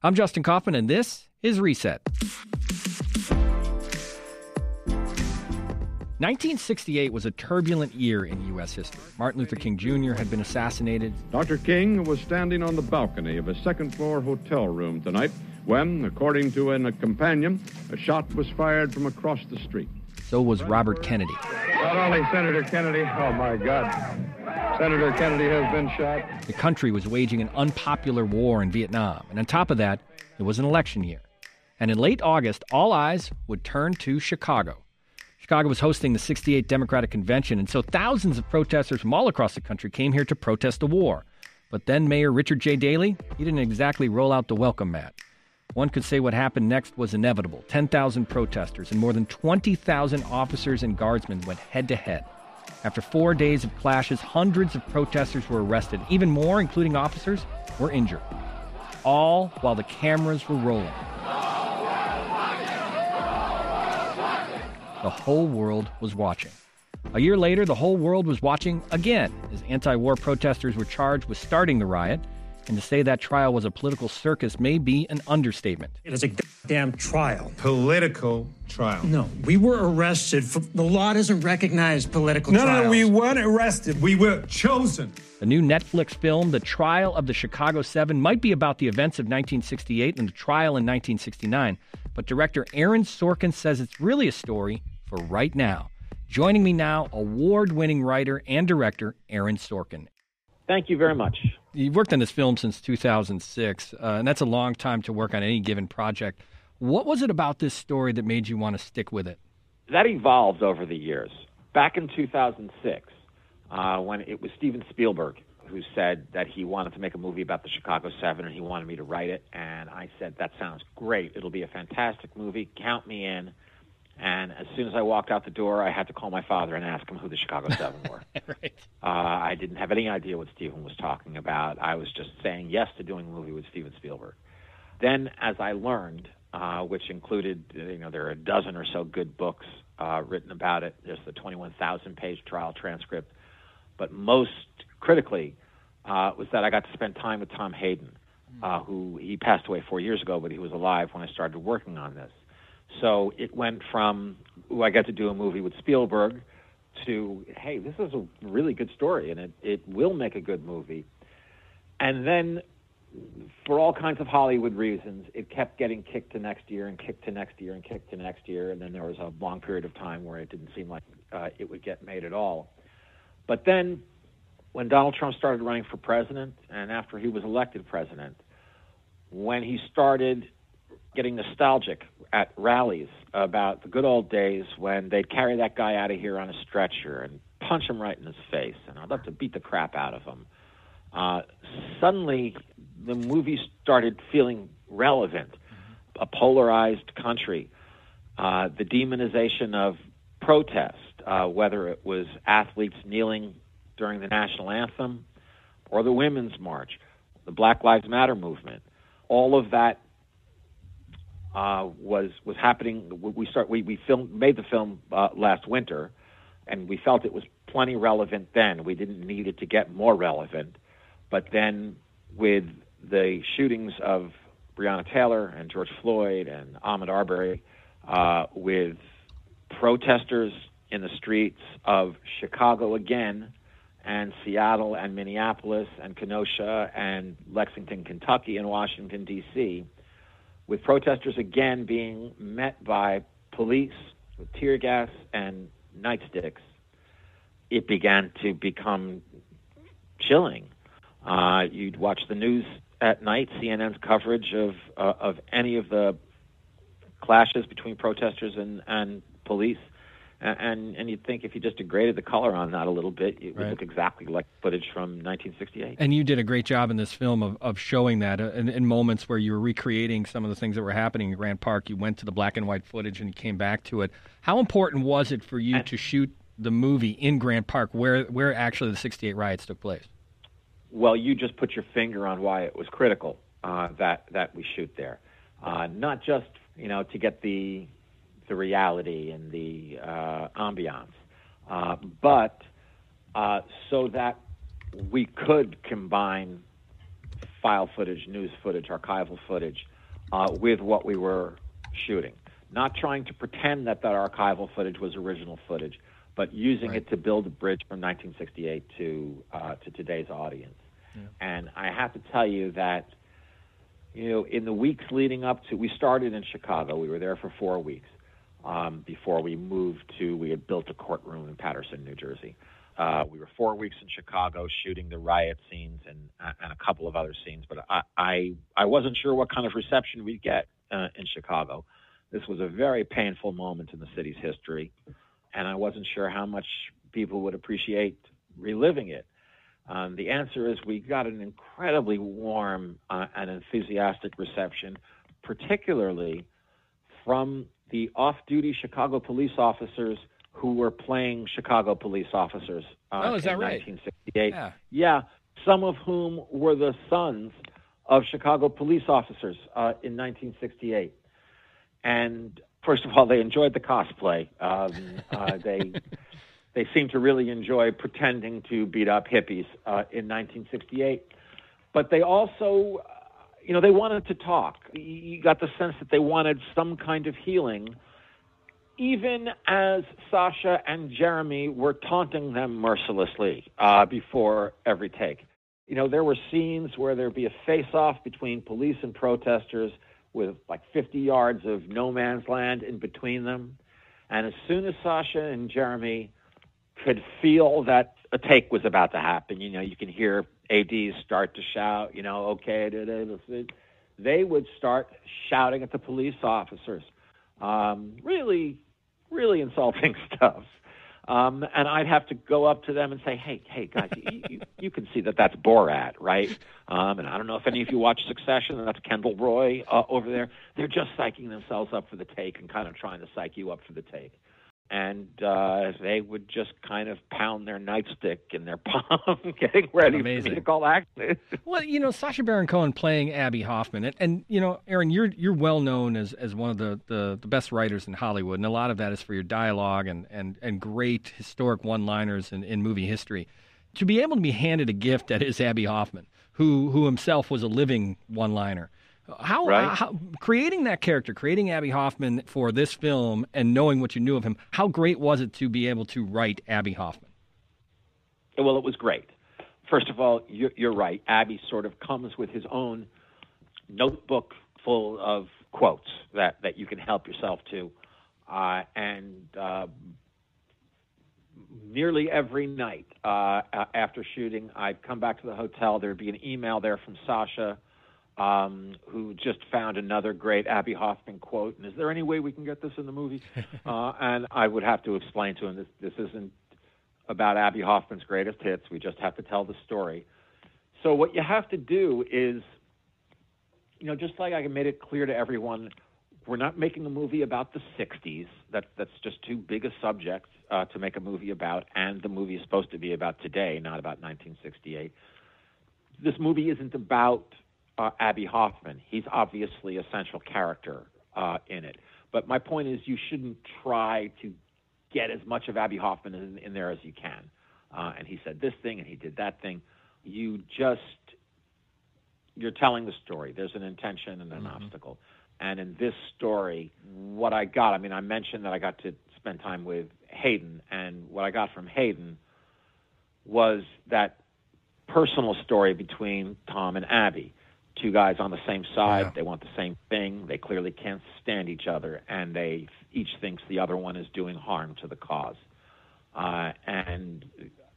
I'm Justin Kaufmann, and this is Reset. 1968 was a turbulent year in U.S. history. Martin Luther King Jr. had been assassinated. Dr. King was standing on the balcony of a second floor hotel room tonight when, according to a companion, a shot was fired from across the street. So was Robert Kennedy. Not only Senator Kennedy, oh my God, Senator Kennedy has been shot. The country was waging an unpopular war in Vietnam, and on top of that, it was an election year. And in late August, all eyes would turn to Chicago. Chicago was hosting the 68 Democratic Convention, and so thousands of protesters from all across the country came here to protest the war. But then Mayor Richard J. Daley, he didn't exactly roll out the welcome mat. One could say what happened next was inevitable. 10,000 protesters and more than 20,000 officers and guardsmen went head to head. After four days of clashes, hundreds of protesters were arrested. Even more, including officers, were injured. All while the cameras were rolling. The whole world was watching. A year later, the whole world was watching again as anti war protesters were charged with starting the riot and to say that trial was a political circus may be an understatement. It is a damn trial. Political trial. No, we were arrested. For, the law doesn't recognize political no, trials. No, we weren't arrested. We were chosen. The new Netflix film, The Trial of the Chicago Seven, might be about the events of 1968 and the trial in 1969, but director Aaron Sorkin says it's really a story for right now. Joining me now, award winning writer and director Aaron Sorkin. Thank you very much. You've worked on this film since 2006, uh, and that's a long time to work on any given project. What was it about this story that made you want to stick with it? That evolved over the years. Back in 2006, uh, when it was Steven Spielberg who said that he wanted to make a movie about the Chicago Seven and he wanted me to write it, and I said, That sounds great. It'll be a fantastic movie. Count me in. And as soon as I walked out the door, I had to call my father and ask him who the Chicago Seven were. right. uh, I didn't have any idea what Steven was talking about. I was just saying yes to doing a movie with Steven Spielberg. Then, as I learned, uh, which included, you know, there are a dozen or so good books uh, written about it. There's the 21,000 page trial transcript. But most critically uh, was that I got to spend time with Tom Hayden, uh, who he passed away four years ago, but he was alive when I started working on this. So it went from, ooh, I got to do a movie with Spielberg to, hey, this is a really good story and it, it will make a good movie. And then, for all kinds of Hollywood reasons, it kept getting kicked to next year and kicked to next year and kicked to next year. And then there was a long period of time where it didn't seem like uh, it would get made at all. But then, when Donald Trump started running for president and after he was elected president, when he started getting nostalgic at rallies about the good old days when they'd carry that guy out of here on a stretcher and punch him right in his face, and I'd love to beat the crap out of him. Uh, suddenly, the movie started feeling relevant. A polarized country, uh, the demonization of protest, uh, whether it was athletes kneeling during the national anthem or the Women's March, the Black Lives Matter movement, all of that uh, was was happening. We start we we filmed made the film uh, last winter, and we felt it was plenty relevant then. We didn't need it to get more relevant, but then with the shootings of Breonna Taylor and George Floyd and Ahmaud Arbery, uh, with protesters in the streets of Chicago again, and Seattle and Minneapolis and Kenosha and Lexington, Kentucky and Washington D.C with protesters again being met by police with tear gas and nightsticks, it began to become chilling. Uh, you'd watch the news at night, CNN's coverage of uh, of any of the clashes between protesters and, and police and and you'd think if you just degraded the color on that a little bit, it would Right. look exactly like footage from 1968. And you did a great job in this film of, of showing that uh, in, in moments where you were recreating some of the things that were happening in Grant Park. You went to the black and white footage and you came back to it. How important was it for you to shoot the movie in Grant Park, where where actually the '68 riots took place? Well, you just put your finger on why it was critical uh, that that we shoot there, uh, not just you know to get the the reality and the uh, ambiance, uh, but uh, so that we could combine file footage, news footage, archival footage uh, with what we were shooting. Not trying to pretend that that archival footage was original footage, but using Right. it to build a bridge from 1968 to uh, to today's audience. And I have to tell you that, you know, in the weeks leading up to, we started in Chicago. We were there for four weeks um, before we moved to. We had built a courtroom in Paterson, New Jersey. Uh, we were four weeks in Chicago shooting the riot scenes and and a couple of other scenes, but I I, I wasn't sure what kind of reception we'd get uh, in Chicago. This was a very painful moment in the city's history, and I wasn't sure how much people would appreciate reliving it. Um, the answer is we got an incredibly warm uh, and enthusiastic reception, particularly from the off-duty Chicago police officers who were playing Chicago police officers uh, Oh, is that in right? 1968. Yeah. Yeah, some of whom were the sons of Chicago police officers uh, in 1968. And first of all, they enjoyed the cosplay. Um, uh, they they seemed to really enjoy pretending to beat up hippies uh, in 1968. But they also, uh, you know, they wanted to talk. You- got the sense that they wanted some kind of healing, even as Sacha and Jeremy were taunting them mercilessly uh, before every take. You know, there were scenes where there'd be a face-off between police and protesters with like 50 yards of no man's land in between them. And as soon as Sacha and Jeremy could feel that a take was about to happen, you know, you can hear ADs start to shout, you know, okay, they would start shouting at the police officers. Um, really, really insulting stuff. Um, and I'd have to go up to them and say, "Hey, hey, guys, you, you, you can see that that's Borat, right?" Um, and I don't know if any of you watch Succession, that's Kendall Roy uh, over there. They're just psyching themselves up for the take and kind of trying to psych you up for the take. And uh, they would just kind of pound their nightstick in their palm, getting ready for me to call action. Well, you know, Sacha Baron Cohen playing Abbie Hoffman, and, and you know, Aaron, you're you're well known as, as one of the, the, the best writers in Hollywood, and a lot of that is for your dialogue and, and, and great historic one-liners in, in movie history. To be able to be handed a gift that is Abbie Hoffman, who who himself was a living one-liner, how, Right. how creating that character, creating Abbie Hoffman for this film, and knowing what you knew of him, how great was it to be able to write Abbie Hoffman? Well, it was great. First of all, you're, you're right. Abbie sort of comes with his own notebook full of quotes that, that you can help yourself to. Uh, and uh, nearly every night uh, after shooting, I'd come back to the hotel. There'd be an email there from Sacha. Um, who just found another great Abbie Hoffman quote? And is there any way we can get this in the movie? uh, and I would have to explain to him this, this isn't about Abbie Hoffman's greatest hits. We just have to tell the story. So what you have to do is, you know, just like I made it clear to everyone, we're not making a movie about the '60s. That that's just too big a subject uh, to make a movie about, and the movie is supposed to be about today, not about 1968. This movie isn't about uh, Abbie Hoffman. He's obviously a central character uh, in it. But my point is, you shouldn't try to get as much of Abbie Hoffman in, in there as you can. Uh, and he said this thing, and he did that thing. You just you're telling the story. There's an intention and an obstacle. And in this story, what I got, I mean, I mentioned that I got to spend time with Hayden, and what I got from Hayden was that personal story between Tom and Abbie. Two guys on the same side, Yeah. they want the same thing, they clearly can't stand each other, and they each thinks the other one is doing harm to the cause. Uh, and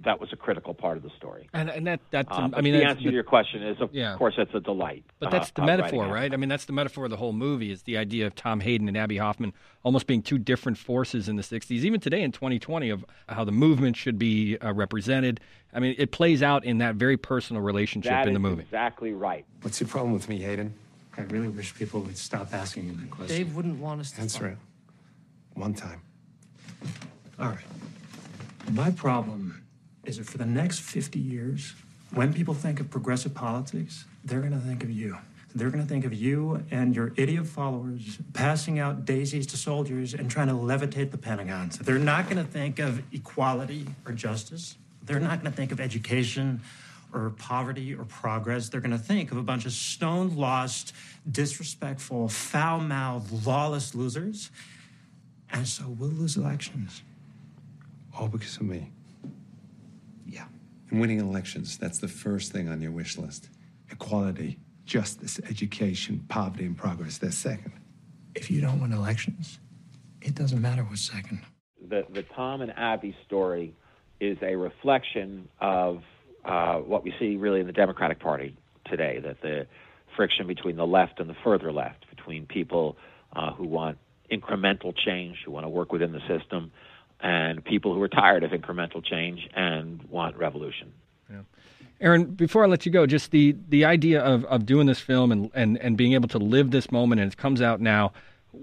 that was a critical part of the story. And and that that Uh, I mean, the that's- answer to your question is, of Yeah. course, it's a delight. But uh, that's the of metaphor, right? I mean, that's the metaphor of the whole movie is the idea of Tom Hayden and Abbie Hoffman almost being two different forces in the 60s, even today in 2020, of how the movement should be uh, represented. I mean, it plays out in that very personal relationship That in the movie. exactly right. What's your problem with me, Hayden? I really wish people would stop asking you that question. Dave wouldn't want us to. Answer it. One time. All right. My problem is that for the next 50 years, when people think of progressive politics, they're going to think of you. They're going to think of you and your idiot followers passing out daisies to soldiers and trying to levitate the Pentagon. So they're not going to think of equality or justice. They're not going to think of education or poverty or progress. They're going to think of a bunch of stone lost, disrespectful, foul mouthed, lawless losers. And so we'll lose elections. All because of me. Yeah. And winning elections, that's the first thing on your wish list. Equality, justice, education, poverty, and progress. They're second. If you don't win elections, it doesn't matter what's second. The, the Tom and Abbie story is a reflection of uh, what we see really in the Democratic Party today that the friction between the left and the further left, between people uh, who want incremental change, who want to work within the system, and people who are tired of incremental change and want revolution. Yeah. Aaron, before I let you go, just the, the idea of, of doing this film and, and, and being able to live this moment, and it comes out now.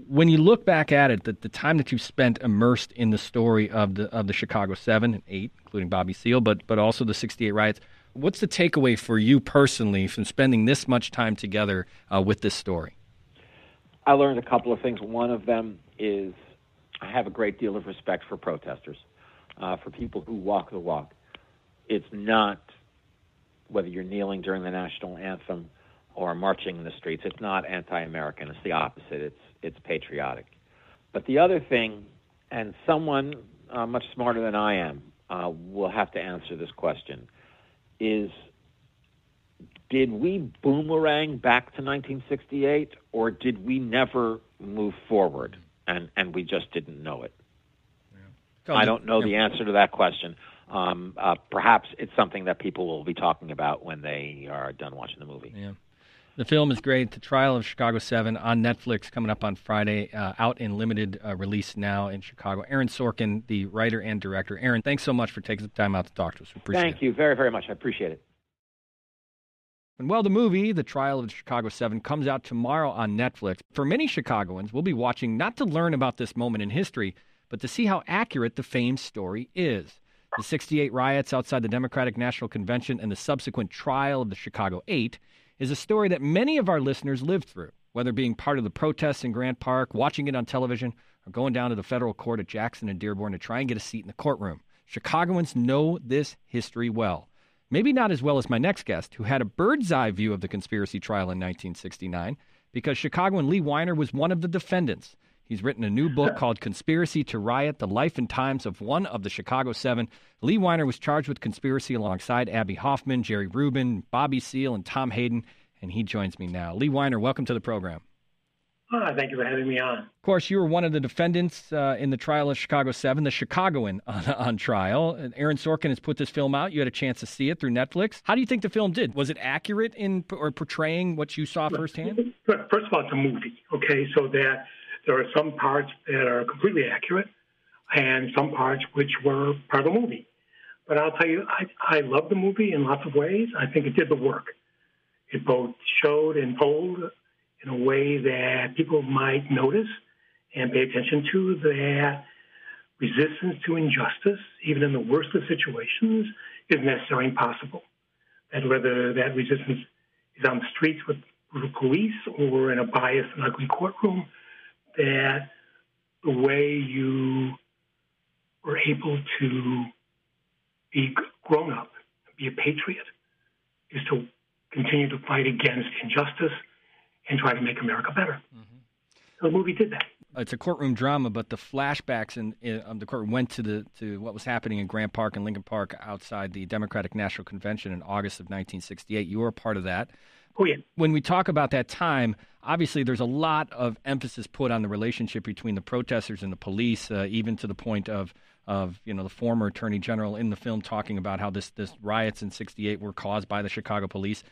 When you look back at it, the, the time that you spent immersed in the story of the of the Chicago Seven and Eight, including Bobby Seale, but but also the '68 riots, what's the takeaway for you personally from spending this much time together uh, with this story? I learned a couple of things. One of them is I have a great deal of respect for protesters, uh, for people who walk the walk. It's not whether you're kneeling during the national anthem or marching in the streets. It's not anti-American. It's the opposite. It's it's patriotic. But the other thing, and someone uh, much smarter than I am uh, will have to answer this question, is did we boomerang back to 1968, or did we never move forward, and and we just didn't know it? Yeah. I don't know the answer to that question. Um, uh, perhaps it's something that people will be talking about when they are done watching the movie. Yeah. The film is great. The Trial of Chicago 7 on Netflix coming up on Friday, uh, out in limited uh, release now in Chicago. Aaron Sorkin, the writer and director. Aaron, thanks so much for taking the time out to talk to us. We appreciate Thank it. you very, very much. I appreciate it. And well, the movie, The Trial of the Chicago Seven, comes out tomorrow on Netflix. For many Chicagoans, we'll be watching not to learn about this moment in history, but to see how accurate the famed story is. The 68 riots outside the Democratic National Convention and the subsequent trial of the Chicago Eight is a story that many of our listeners lived through, whether being part of the protests in Grant Park, watching it on television, or going down to the federal court at Jackson and Dearborn to try and get a seat in the courtroom. Chicagoans know this history well. Maybe not as well as my next guest, who had a bird's eye view of the conspiracy trial in 1969, because Chicagoan Lee Weiner was one of the defendants. He's written a new book called Conspiracy to Riot The Life and Times of One of the Chicago Seven. Lee Weiner was charged with conspiracy alongside Abbie Hoffman, Jerry Rubin, Bobby Seale, and Tom Hayden, and he joins me now. Lee Weiner, welcome to the program. Oh, thank you for having me on. Of course, you were one of the defendants uh, in the trial of Chicago 7, the Chicagoan on, on trial. And Aaron Sorkin has put this film out. You had a chance to see it through Netflix. How do you think the film did? Was it accurate in or portraying what you saw firsthand? First of all, it's a movie, okay? So that there are some parts that are completely accurate and some parts which were part of the movie. But I'll tell you, I, I love the movie in lots of ways. I think it did the work. It both showed and told in a way that people might notice and pay attention to that resistance to injustice, even in the worst of situations, is necessary and possible. And whether that resistance is on the streets with the police or in a biased and ugly courtroom, that the way you were able to be grown up, be a patriot, is to continue to fight against injustice and try to make America better. Mm-hmm. So the movie did that. It's a courtroom drama, but the flashbacks in, in um, the courtroom went to the to what was happening in Grant Park and Lincoln Park outside the Democratic National Convention in August of 1968. You were a part of that. Oh yeah. When we talk about that time, obviously there's a lot of emphasis put on the relationship between the protesters and the police, uh, even to the point of of you know the former attorney general in the film talking about how this this riots in 68 were caused by the Chicago police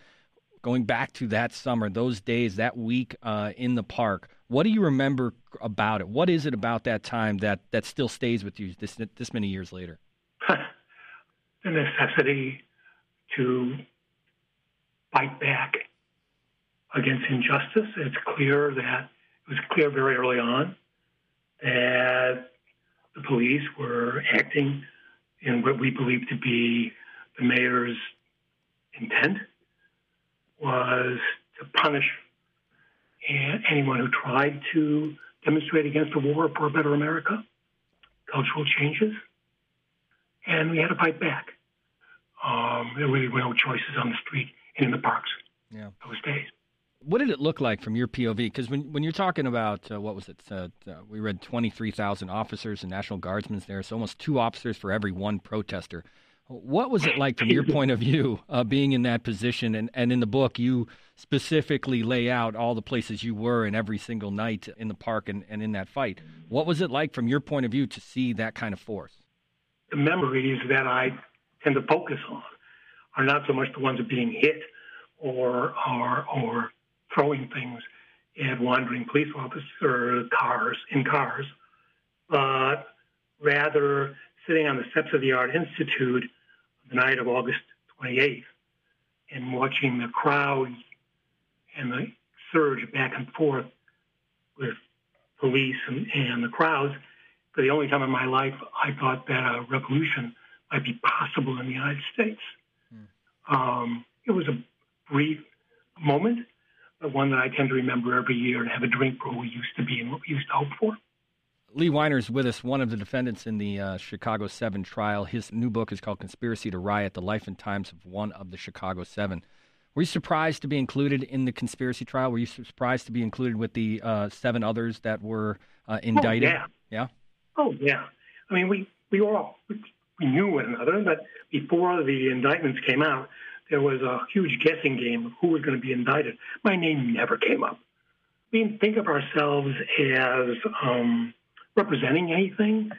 going back to that summer, those days, that week uh, in the park, what do you remember about it? What is it about that time that, that still stays with you this this many years later? the necessity to fight back against injustice. It's clear that it was clear very early on that the police were acting in what we believe to be the mayor's intent was to punish anyone who tried to demonstrate against the war for a better America, cultural changes, and we had to fight back. Um, there really were no choices on the street and in the parks Yeah. those days. What did it look like from your POV? Because when, when you're talking about, uh, what was it? Uh, uh, we read 23,000 officers and National Guardsmen there, so almost two officers for every one protester. What was it like from your point of view, uh, being in that position? And, and in the book, you specifically lay out all the places you were in every single night in the park and, and in that fight. What was it like from your point of view to see that kind of force? The memories that I tend to focus on are not so much the ones of being hit or or or throwing things at wandering police officers or cars in cars, but rather sitting on the steps of the Art Institute the night of August 28th and watching the crowds and the surge back and forth with police and, and the crowds. For the only time in my life I thought that a revolution might be possible in the United States. Um, it was a brief moment, but one that I tend to remember every year and have a drink for who we used to be and what we used to hope for. Lee Weiner's with us, one of the defendants in the uh, Chicago 7 trial. His new book is called Conspiracy to Riot The Life and Times of One of the Chicago 7. Were you surprised to be included in the conspiracy trial? Were you surprised to be included with the uh, seven others that were uh, indicted? Oh, yeah. Yeah? Oh, yeah. I mean, we, we all we knew one another, but before the indictments came out, there was a huge guessing game of who was going to be indicted. My name never came up. We didn't think of ourselves as um, representing anything,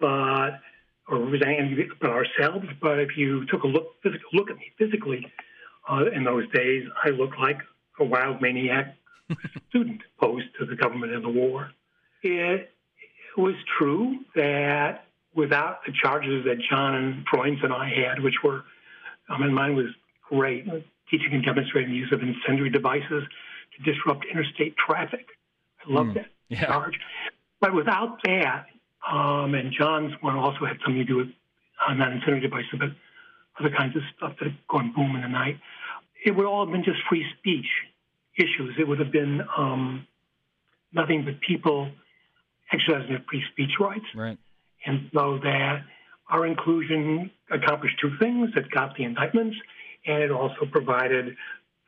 but or representing but ourselves. But if you took a look look at me physically uh, in those days, I looked like a wild maniac student opposed to the government and the war. It was true that without the charges that John and Freund and I had, which were, I mean, mine was great, teaching and demonstrating the use of incendiary devices to disrupt interstate traffic. I love Mm, that yeah. charge. But without that, um, and John's one also had something to do with uh, not incendiary devices, but other kinds of stuff that had gone boom in the night. It would all have been just free speech issues. It would have been um, nothing but people exercising their free speech rights. Right. And so that our inclusion accomplished two things. It got the indictments, and it also provided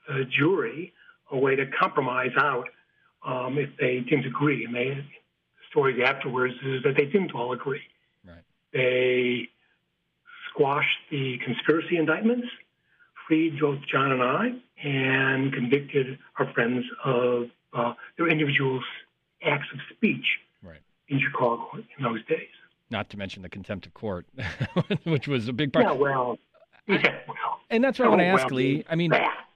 the jury a way to compromise out um, if they didn't agree. And they, the stories afterwards is that they didn't all agree. Right. They squashed the conspiracy indictments, freed both John and I, and convicted our friends of uh, their individual acts of speech Right. in Chicago in those days. Not to mention the contempt of court, which was a big part. Yeah, well, yeah, well. And that's what I want to Oh, ask, well, Lee. I mean.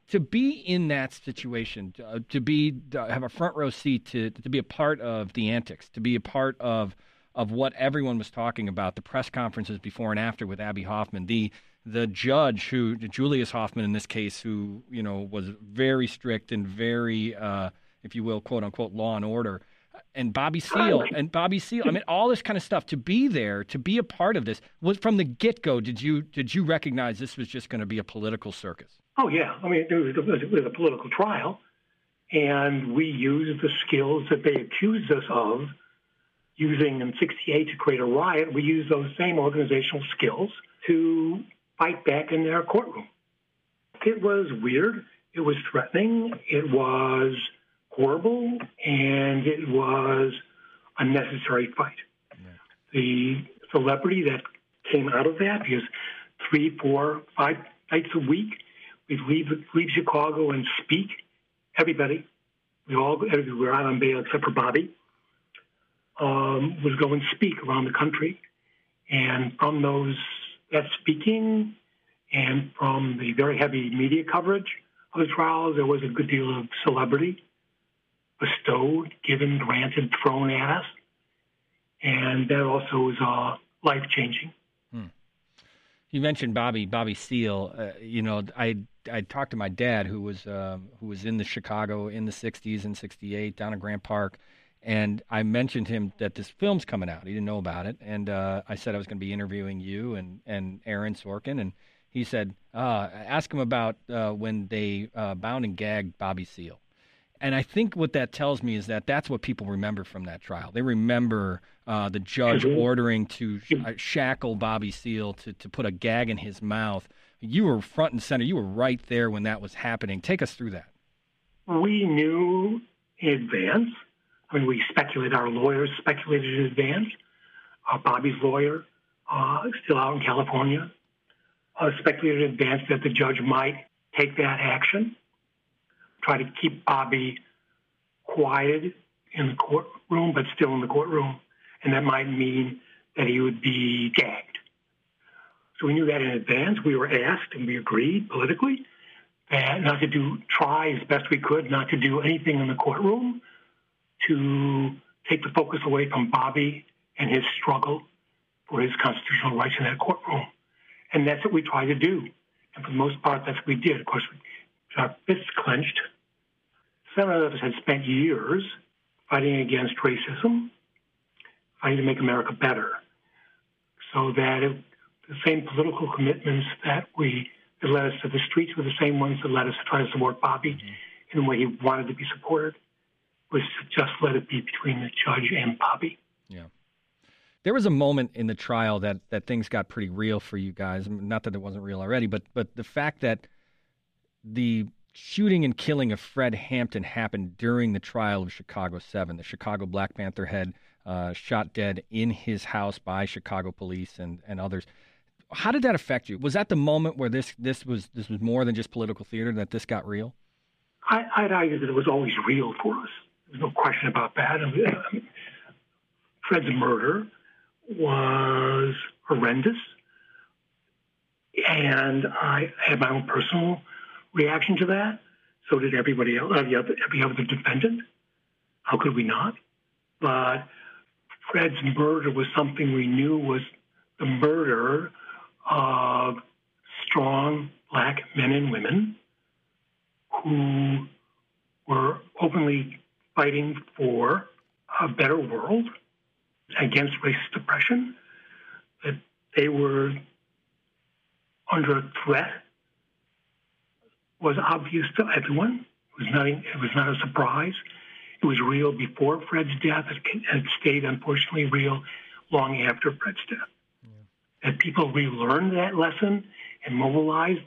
To be in that situation, uh, to be to have a front row seat, to to be a part of the antics, to be a part of of what everyone was talking about, the press conferences before and after with Abbie Hoffman, the the judge who Julius Hoffman in this case, who you know was very strict and very, uh, if you will, quote unquote, law and order. And Bobby Seale and Bobby Seale. I mean, all this kind of stuff. To be there, to be a part of this, was from the get go. Did you did you recognize this was just going to be a political circus? Oh yeah, I mean it was, it was, a political trial, and we used the skills that they accused us of using in '68 to create a riot. We used those same organizational skills to fight back in their courtroom. It was weird. It was threatening. It was horrible, and it was a necessary fight. The celebrity that came out of that, because three, four, five nights a week, we'd leave leave Chicago and speak. Everybody, we all we were out on bail except for Bobby. Um, was go and speak around the country, and from those that speaking, and from the very heavy media coverage of the trials, there was a good deal of celebrity bestowed, given, granted, thrown at us, and that also was uh, life changing. You mentioned Bobby Bobby Seale. Uh, you know, I I talked to my dad who was um, who was in the Chicago in the '60s and '68 down in Grant Park, and I mentioned him that this film's coming out. He didn't know about it, and uh, I said I was going to be interviewing you and and Aaron Sorkin, and he said, uh, "Ask him about uh, when they uh, bound and gagged Bobby Seale." And I think what that tells me is that that's what people remember from that trial. They remember uh, the judge Mhm. ordering to sh- uh, shackle Bobby Seale to, to put a gag in his mouth You were front and center. You were right there when that was happening. Take us through that. We knew in advance. I mean, we speculated. Our lawyers speculated in advance. Uh, Bobby's lawyer, uh, still out in California, uh, speculated in advance that the judge might take that action, try to keep Bobby quieted in the courtroom, but still in the courtroom, and that might mean that he would be gagged. So we knew that in advance. We were asked, and we agreed politically that not to do try as best we could not to do anything in the courtroom to take the focus away from Bobby and his struggle for his constitutional rights in that courtroom. And that's what we tried to do. And for the most part, that's what we did. Of course, we our fists clenched. Some of us had spent years fighting against racism, fighting to make America better, so that it, the same political commitments that we that led us to the streets were the same ones that led us to try to support Bobby mm-hmm. in the way he wanted to be supported. Was to just let it be between the judge and Bobby. Yeah. There was a moment in the trial that, that things got pretty real for you guys. Not that it wasn't real already, but but the fact that the shooting and killing of Fred Hampton happened during the trial of Chicago 7. The Chicago Black Panther head uh, shot dead in his house by Chicago police and, and others. How did that affect you? Was that the moment where this, this, was, this was more than just political theater, that this got real? I, I'd argue that it was always real for us. There's no question about that. Fred's murder was horrendous. And I had my own personal reaction to that. So did everybody else, uh, every other, every other defendant. How could we not? But Fred's murder was something we knew was the murder of strong black men and women who were openly fighting for a better world against racist oppression, that they were under threat was obvious to everyone. It was not, it was not a surprise. It was real before Fred's death. It had stayed, unfortunately, real long after Fred's death. Yeah. That people relearned that lesson and mobilized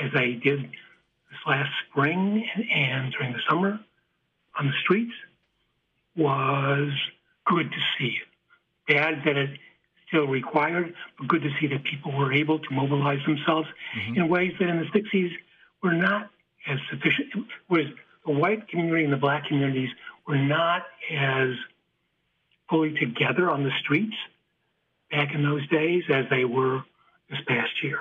as they did this last spring and during the summer on the streets was good to see. Bad that it still required, but good to see that people were able to mobilize themselves mm-hmm. in ways that in the 60s were not as sufficient. Was the white community and the black communities were not as fully together on the streets back in those days as they were this past year.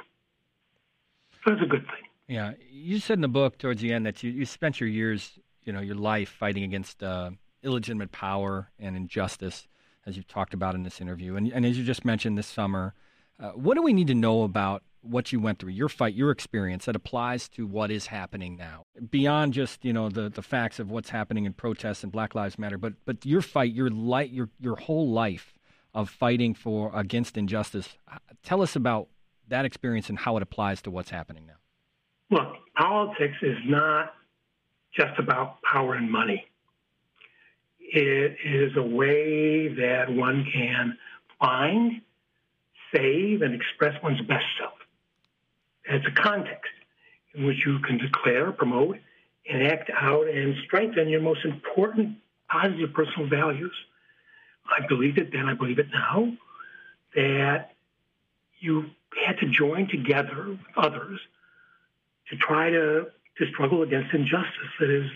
So it's a good thing. Yeah, you said in the book towards the end that you, you spent your years, you know, your life fighting against uh, illegitimate power and injustice, as you've talked about in this interview, and, and as you just mentioned this summer. Uh, what do we need to know about what you went through, your fight, your experience that applies to what is happening now, beyond just you know the the facts of what's happening in protests and Black Lives Matter, but but your fight, your light, your your whole life of fighting for against injustice. Uh, tell us about that experience and how it applies to what's happening now. Look, politics is not just about power and money. It is a way that one can find, save, and express one's best self. It's a context in which you can declare, promote, and act out and strengthen your most important positive personal values. I believed it then, I believe it now, that you had to join together with others to try to, to struggle against injustice that is,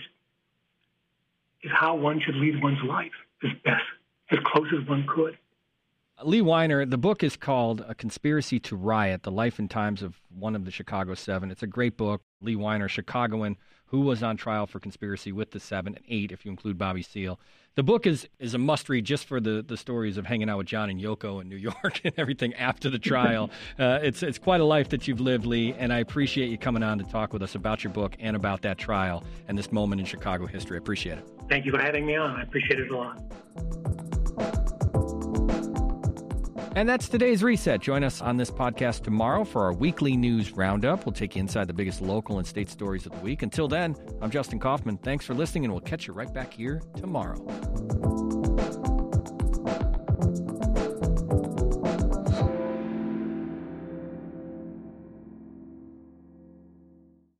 is how one should lead one's life as best, as close as one could. Lee Weiner, the book is called A Conspiracy to Riot The Life and Times of One of the Chicago Seven. It's a great book. Lee Weiner, Chicagoan, who was on trial for conspiracy with the seven and eight, if you include Bobby Seale. The book is, is a must read just for the, the stories of hanging out with John and Yoko in New York and everything after the trial. uh, it's, it's quite a life that you've lived, Lee, and I appreciate you coming on to talk with us about your book and about that trial and this moment in Chicago history. I appreciate it. Thank you for having me on. I appreciate it a lot. And that's today's reset. Join us on this podcast tomorrow for our weekly news roundup. We'll take you inside the biggest local and state stories of the week. Until then, I'm Justin Kaufmann. Thanks for listening, and we'll catch you right back here tomorrow.